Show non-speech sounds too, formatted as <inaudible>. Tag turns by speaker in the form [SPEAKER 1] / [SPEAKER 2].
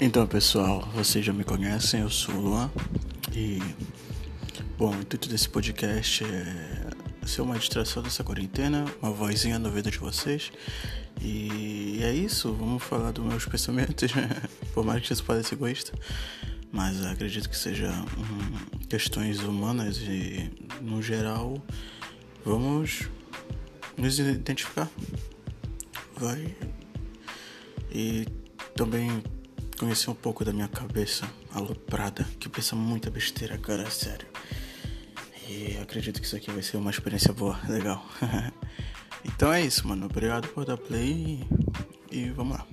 [SPEAKER 1] Então, pessoal, vocês já me conhecem, eu sou o Luan e, bom, o intuito desse podcast é ser uma distração dessa quarentena, uma vozinha no ouvido de vocês e é isso, vamos falar dos meus <laughs> pensamentos, por mais que isso pareça egoísta, mas acredito que seja um, questões humanas e, no geral, vamos nos identificar. Vai. E também conhecer um pouco da minha cabeça aloprada, que pensa muita besteira, cara, é sério. E acredito que isso aqui vai ser uma experiência boa, legal. <laughs> então é isso, mano. Obrigado por dar play e, e vamos lá.